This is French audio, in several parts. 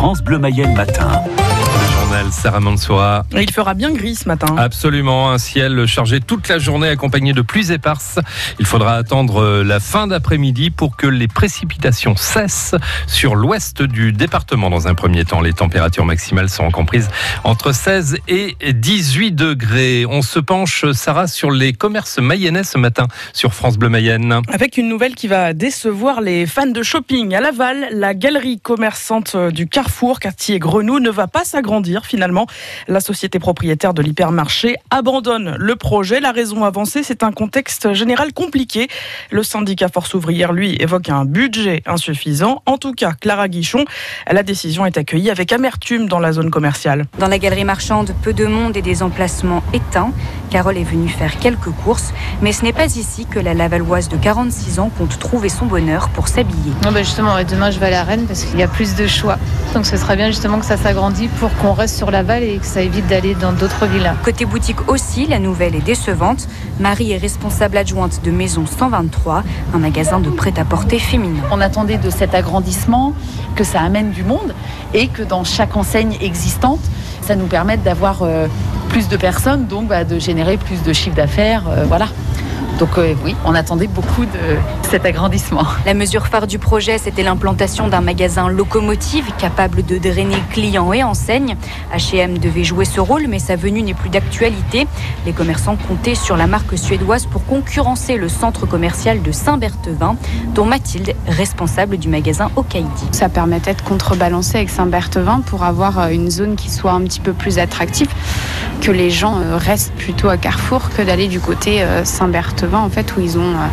France Bleu Mayenne matin. Sarah Mansoura. Il fera bien gris ce matin. Absolument, un ciel chargé toute la journée accompagné de pluies éparses. Il faudra attendre euh, la fin d'après-midi pour que les précipitations cessent sur l'ouest du département dans un premier temps. Les températures maximales sont comprises entre 16 et 18 degrés. On se penche, Sarah, sur les commerces mayennais ce matin sur France Bleu Mayenne. Avec une nouvelle qui va décevoir les fans de shopping. À Laval, la galerie commerçante du Carrefour, quartier Grenou, ne va pas s'agrandir finalement. La société propriétaire de l'hypermarché abandonne le projet. La raison avancée, c'est un contexte général compliqué. Le syndicat Force ouvrière, lui, évoque un budget insuffisant. En tout cas, Clara Guichon, la décision est accueillie avec amertume dans la zone commerciale. Dans la galerie marchande, peu de monde et des emplacements éteints. Carole est venue faire quelques courses, mais ce n'est pas ici que la Lavalloise de 46 ans compte trouver son bonheur pour s'habiller. Non, ben justement, demain je vais à la Rennes parce qu'il y a plus de choix. Donc ce serait bien justement que ça s'agrandisse pour qu'on reste sur Laval et que ça évite d'aller dans d'autres villes. Côté boutique aussi, la nouvelle est décevante. Marie est responsable adjointe de Maison 123, un magasin de prêt-à-porter féminin. On attendait de cet agrandissement que ça amène du monde et que dans chaque enseigne existante, ça nous permette d'avoir euh, plus de personnes, donc bah, de générer plus de chiffre d'affaires. Euh, voilà. Donc euh, oui, on attendait beaucoup de cet agrandissement. La mesure phare du projet, c'était l'implantation d'un magasin locomotive capable de drainer clients et enseignes. H&M devait jouer ce rôle, mais sa venue n'est plus d'actualité. Les commerçants comptaient sur la marque suédoise pour concurrencer le centre commercial de Saint-Berthevin, dont Mathilde, responsable du magasin Okaidi. Ça permettait de contrebalancer avec Saint-Berthevin pour avoir euh, une zone qui soit un petit peu plus attractive, que les gens euh, restent plutôt à Carrefour que d'aller du côté Saint-Berthevin en fait où ils ont euh,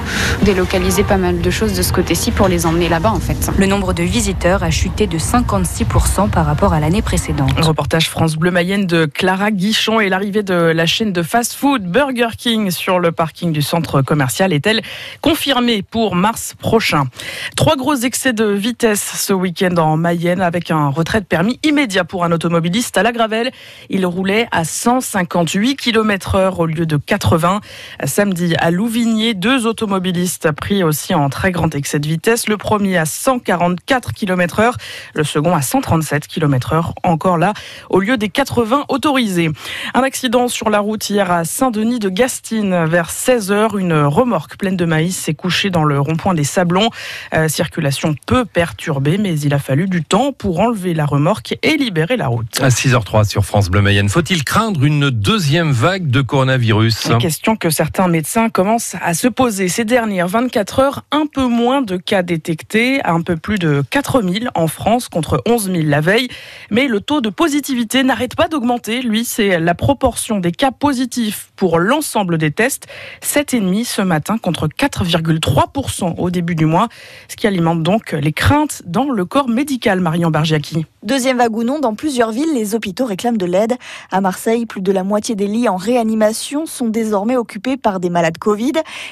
délocalisé pas mal de choses de ce côté-ci pour les emmener là-bas en fait. Le nombre de visiteurs a chuté de 56% par rapport à l'année précédente. reportage France Bleu Mayenne de Clara Guichon et l'arrivée de la chaîne de fast-food Burger King sur le parking du centre commercial est-elle confirmée pour mars prochain? Trois gros excès de vitesse ce week-end en Mayenne avec un retrait de permis immédiat pour un automobiliste à la Gravelle. Il roulait à 158 km heure au lieu de 80 samedi à Louvigné, deux automobilistes pris aussi en très grand excès de vitesse. Le premier à 144 km heure, le second à 137 km heure, encore là, au lieu des 80 autorisés. Un accident sur la route hier à Saint-Denis de Gastine vers 16 h Une remorque pleine de maïs s'est couchée dans le rond-point des Sablons. Euh, circulation peu perturbée, mais il a fallu du temps pour enlever la remorque et libérer la route. À 6h03 sur France Bleu Mayenne, faut-il craindre une deuxième vague de coronavirus? Une question que certains médecins commencent à se poser ces dernières 24 heures un peu moins de cas détectés, un peu plus de 4000 en France contre 11 000 la veille. Mais le taux de positivité n'arrête pas d'augmenter. Lui, c'est la proportion des cas positifs pour l'ensemble des tests. 7,5 ce matin contre 4,3% au début du mois. Ce qui alimente donc les craintes dans le corps médical, Marion Bargiaki. Deuxième vague ou non, dans plusieurs villes, les hôpitaux réclament de l'aide. À Marseille, plus de la moitié des lits en réanimation sont désormais occupés par des malades Covid.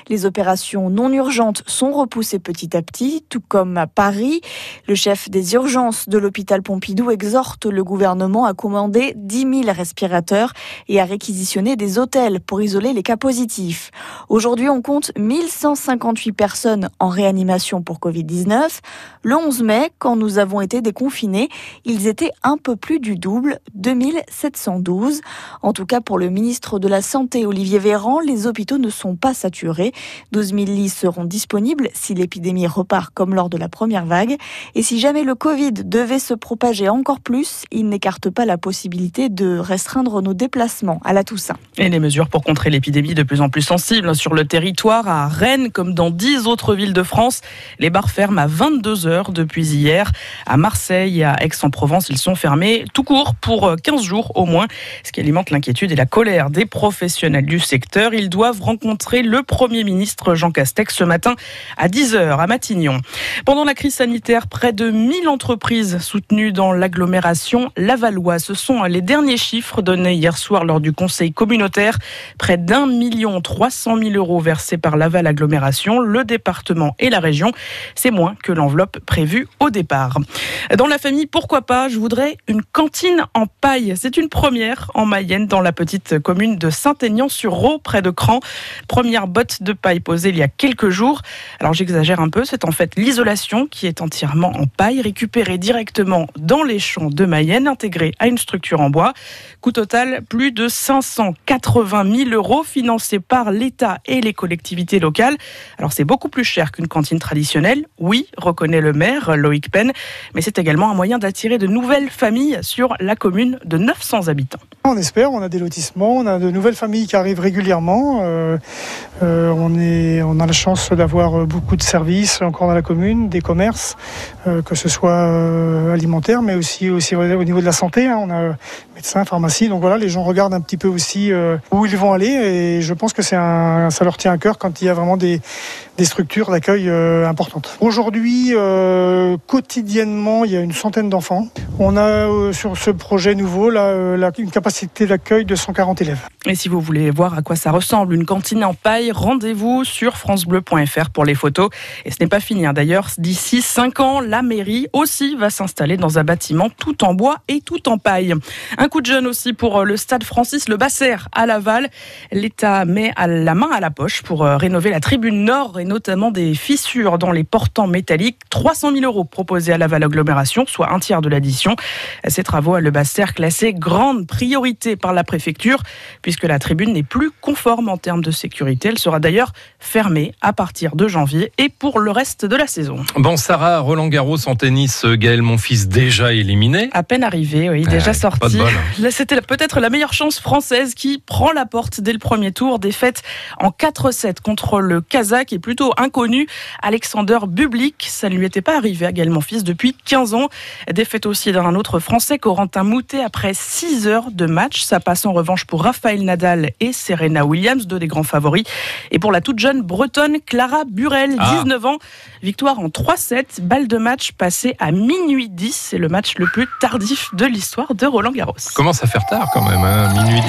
Les opérations non urgentes sont repoussées petit à petit, tout comme à Paris. Le chef des urgences de l'hôpital Pompidou exhorte le gouvernement à commander 10 000 respirateurs et à réquisitionner des hôtels pour isoler les cas positifs. Aujourd'hui, on compte 1158 personnes en réanimation pour Covid-19. Le 11 mai, quand nous avons été déconfinés, ils étaient un peu plus du double, 2712. En tout cas, pour le ministre de la Santé, Olivier Véran, les hôpitaux ne sont pas saturés. 12 000 lits seront disponibles si l'épidémie repart comme lors de la première vague. Et si jamais le Covid devait se propager encore plus, il n'écarte pas la possibilité de restreindre nos déplacements à la Toussaint. Et les mesures pour contrer l'épidémie de plus en plus sensibles sur le territoire, à Rennes comme dans 10 autres villes de France. Les bars ferment à 22 heures depuis hier. À Marseille et à Aix-en Provence, ils sont fermés tout court pour 15 jours au moins, ce qui alimente l'inquiétude et la colère des professionnels du secteur. Ils doivent rencontrer le Premier ministre Jean Castex ce matin à 10h à Matignon. Pendant la crise sanitaire, près de 1000 entreprises soutenues dans l'agglomération Lavalloise. Ce sont les derniers chiffres donnés hier soir lors du conseil communautaire. Près d'un million trois cent mille euros versés par Laval Agglomération, le département et la région. C'est moins que l'enveloppe prévue au départ. Dans la famille, pourquoi pas, je voudrais une cantine en paille. C'est une première en Mayenne dans la petite commune de Saint-Aignan-sur-Raux, près de Cran. Premières bottes de paille posées il y a quelques jours. Alors j'exagère un peu, c'est en fait l'isolation qui est entièrement en paille, récupérée directement dans les champs de Mayenne, intégrée à une structure en bois. Coût total, plus de 580 000 euros financés par l'État et les collectivités locales. Alors c'est beaucoup plus cher qu'une cantine traditionnelle, oui, reconnaît le maire Loïc Penn, mais c'est également un moyen d'attirer de nouvelles familles sur la commune de 900 habitants. On espère, on a des lotissements, on a de nouvelles familles qui arrivent régulièrement. Euh, euh, on, a la chance d'avoir beaucoup de services encore dans la commune, des commerces, euh, que ce soit euh, alimentaire, mais aussi, au niveau de la santé. Hein. on a médecins, pharmacie. Donc voilà, les gens regardent un petit peu aussi euh, où ils vont aller et je pense que ça leur tient à cœur quand il y a vraiment des, structures d'accueil euh, importantes. Aujourd'hui, euh, quotidiennement, il y a une centaine d'enfants. On a euh, sur ce projet nouveau euh, une capacité d'accueil de 140 élèves. Et si vous voulez voir à quoi ça ressemble, une cantine en paille, rendez-vous sur francebleu.fr pour les photos. Et ce n'est pas fini. hein. D'ailleurs, d'ici 5 ans, la mairie aussi va s'installer dans un bâtiment tout en bois et tout en paille. Un coup de jeune aussi pour euh, le stade Francis Le Basser à Laval. L'État met à la main à la poche pour euh, rénover la tribune nord et notamment des fissures dans les portants métalliques. 300 000 euros proposés à Laval Agglomération, soit un tiers de l'addition. Ces travaux à Le Basser classés grande priorité par la préfecture puisque la tribune n'est plus conforme en termes de sécurité. Elle sera d'ailleurs fermée à partir de janvier et pour le reste de la saison. Bon, Sarah, Roland Garros en tennis, Gaël Monfils déjà éliminé. À peine arrivé, oui, déjà Ouais, pas de sorti. Là, c'était peut-être la meilleure chance française qui prend la porte dès le premier tour. Défaite en 4-7 contre le Kazakh et plutôt inconnu Alexander Bublik. Ça ne lui était pas arrivé à Gaël Monfils depuis 15 ans. Défaite aussi d'un autre Français, Corentin Moutet, après 6 heures de match. Ça passe en revanche pour Raphaël Nadal et Serena Williams, deux des grands favoris. Et pour la toute jeune bretonne Clara Burel, Ah. 19 ans, victoire en 3-7, balle de match passée à minuit 10. C'est le match le plus tardif de l'histoire de Roland Garros. Commence à faire tard quand même, hein, minuit 10.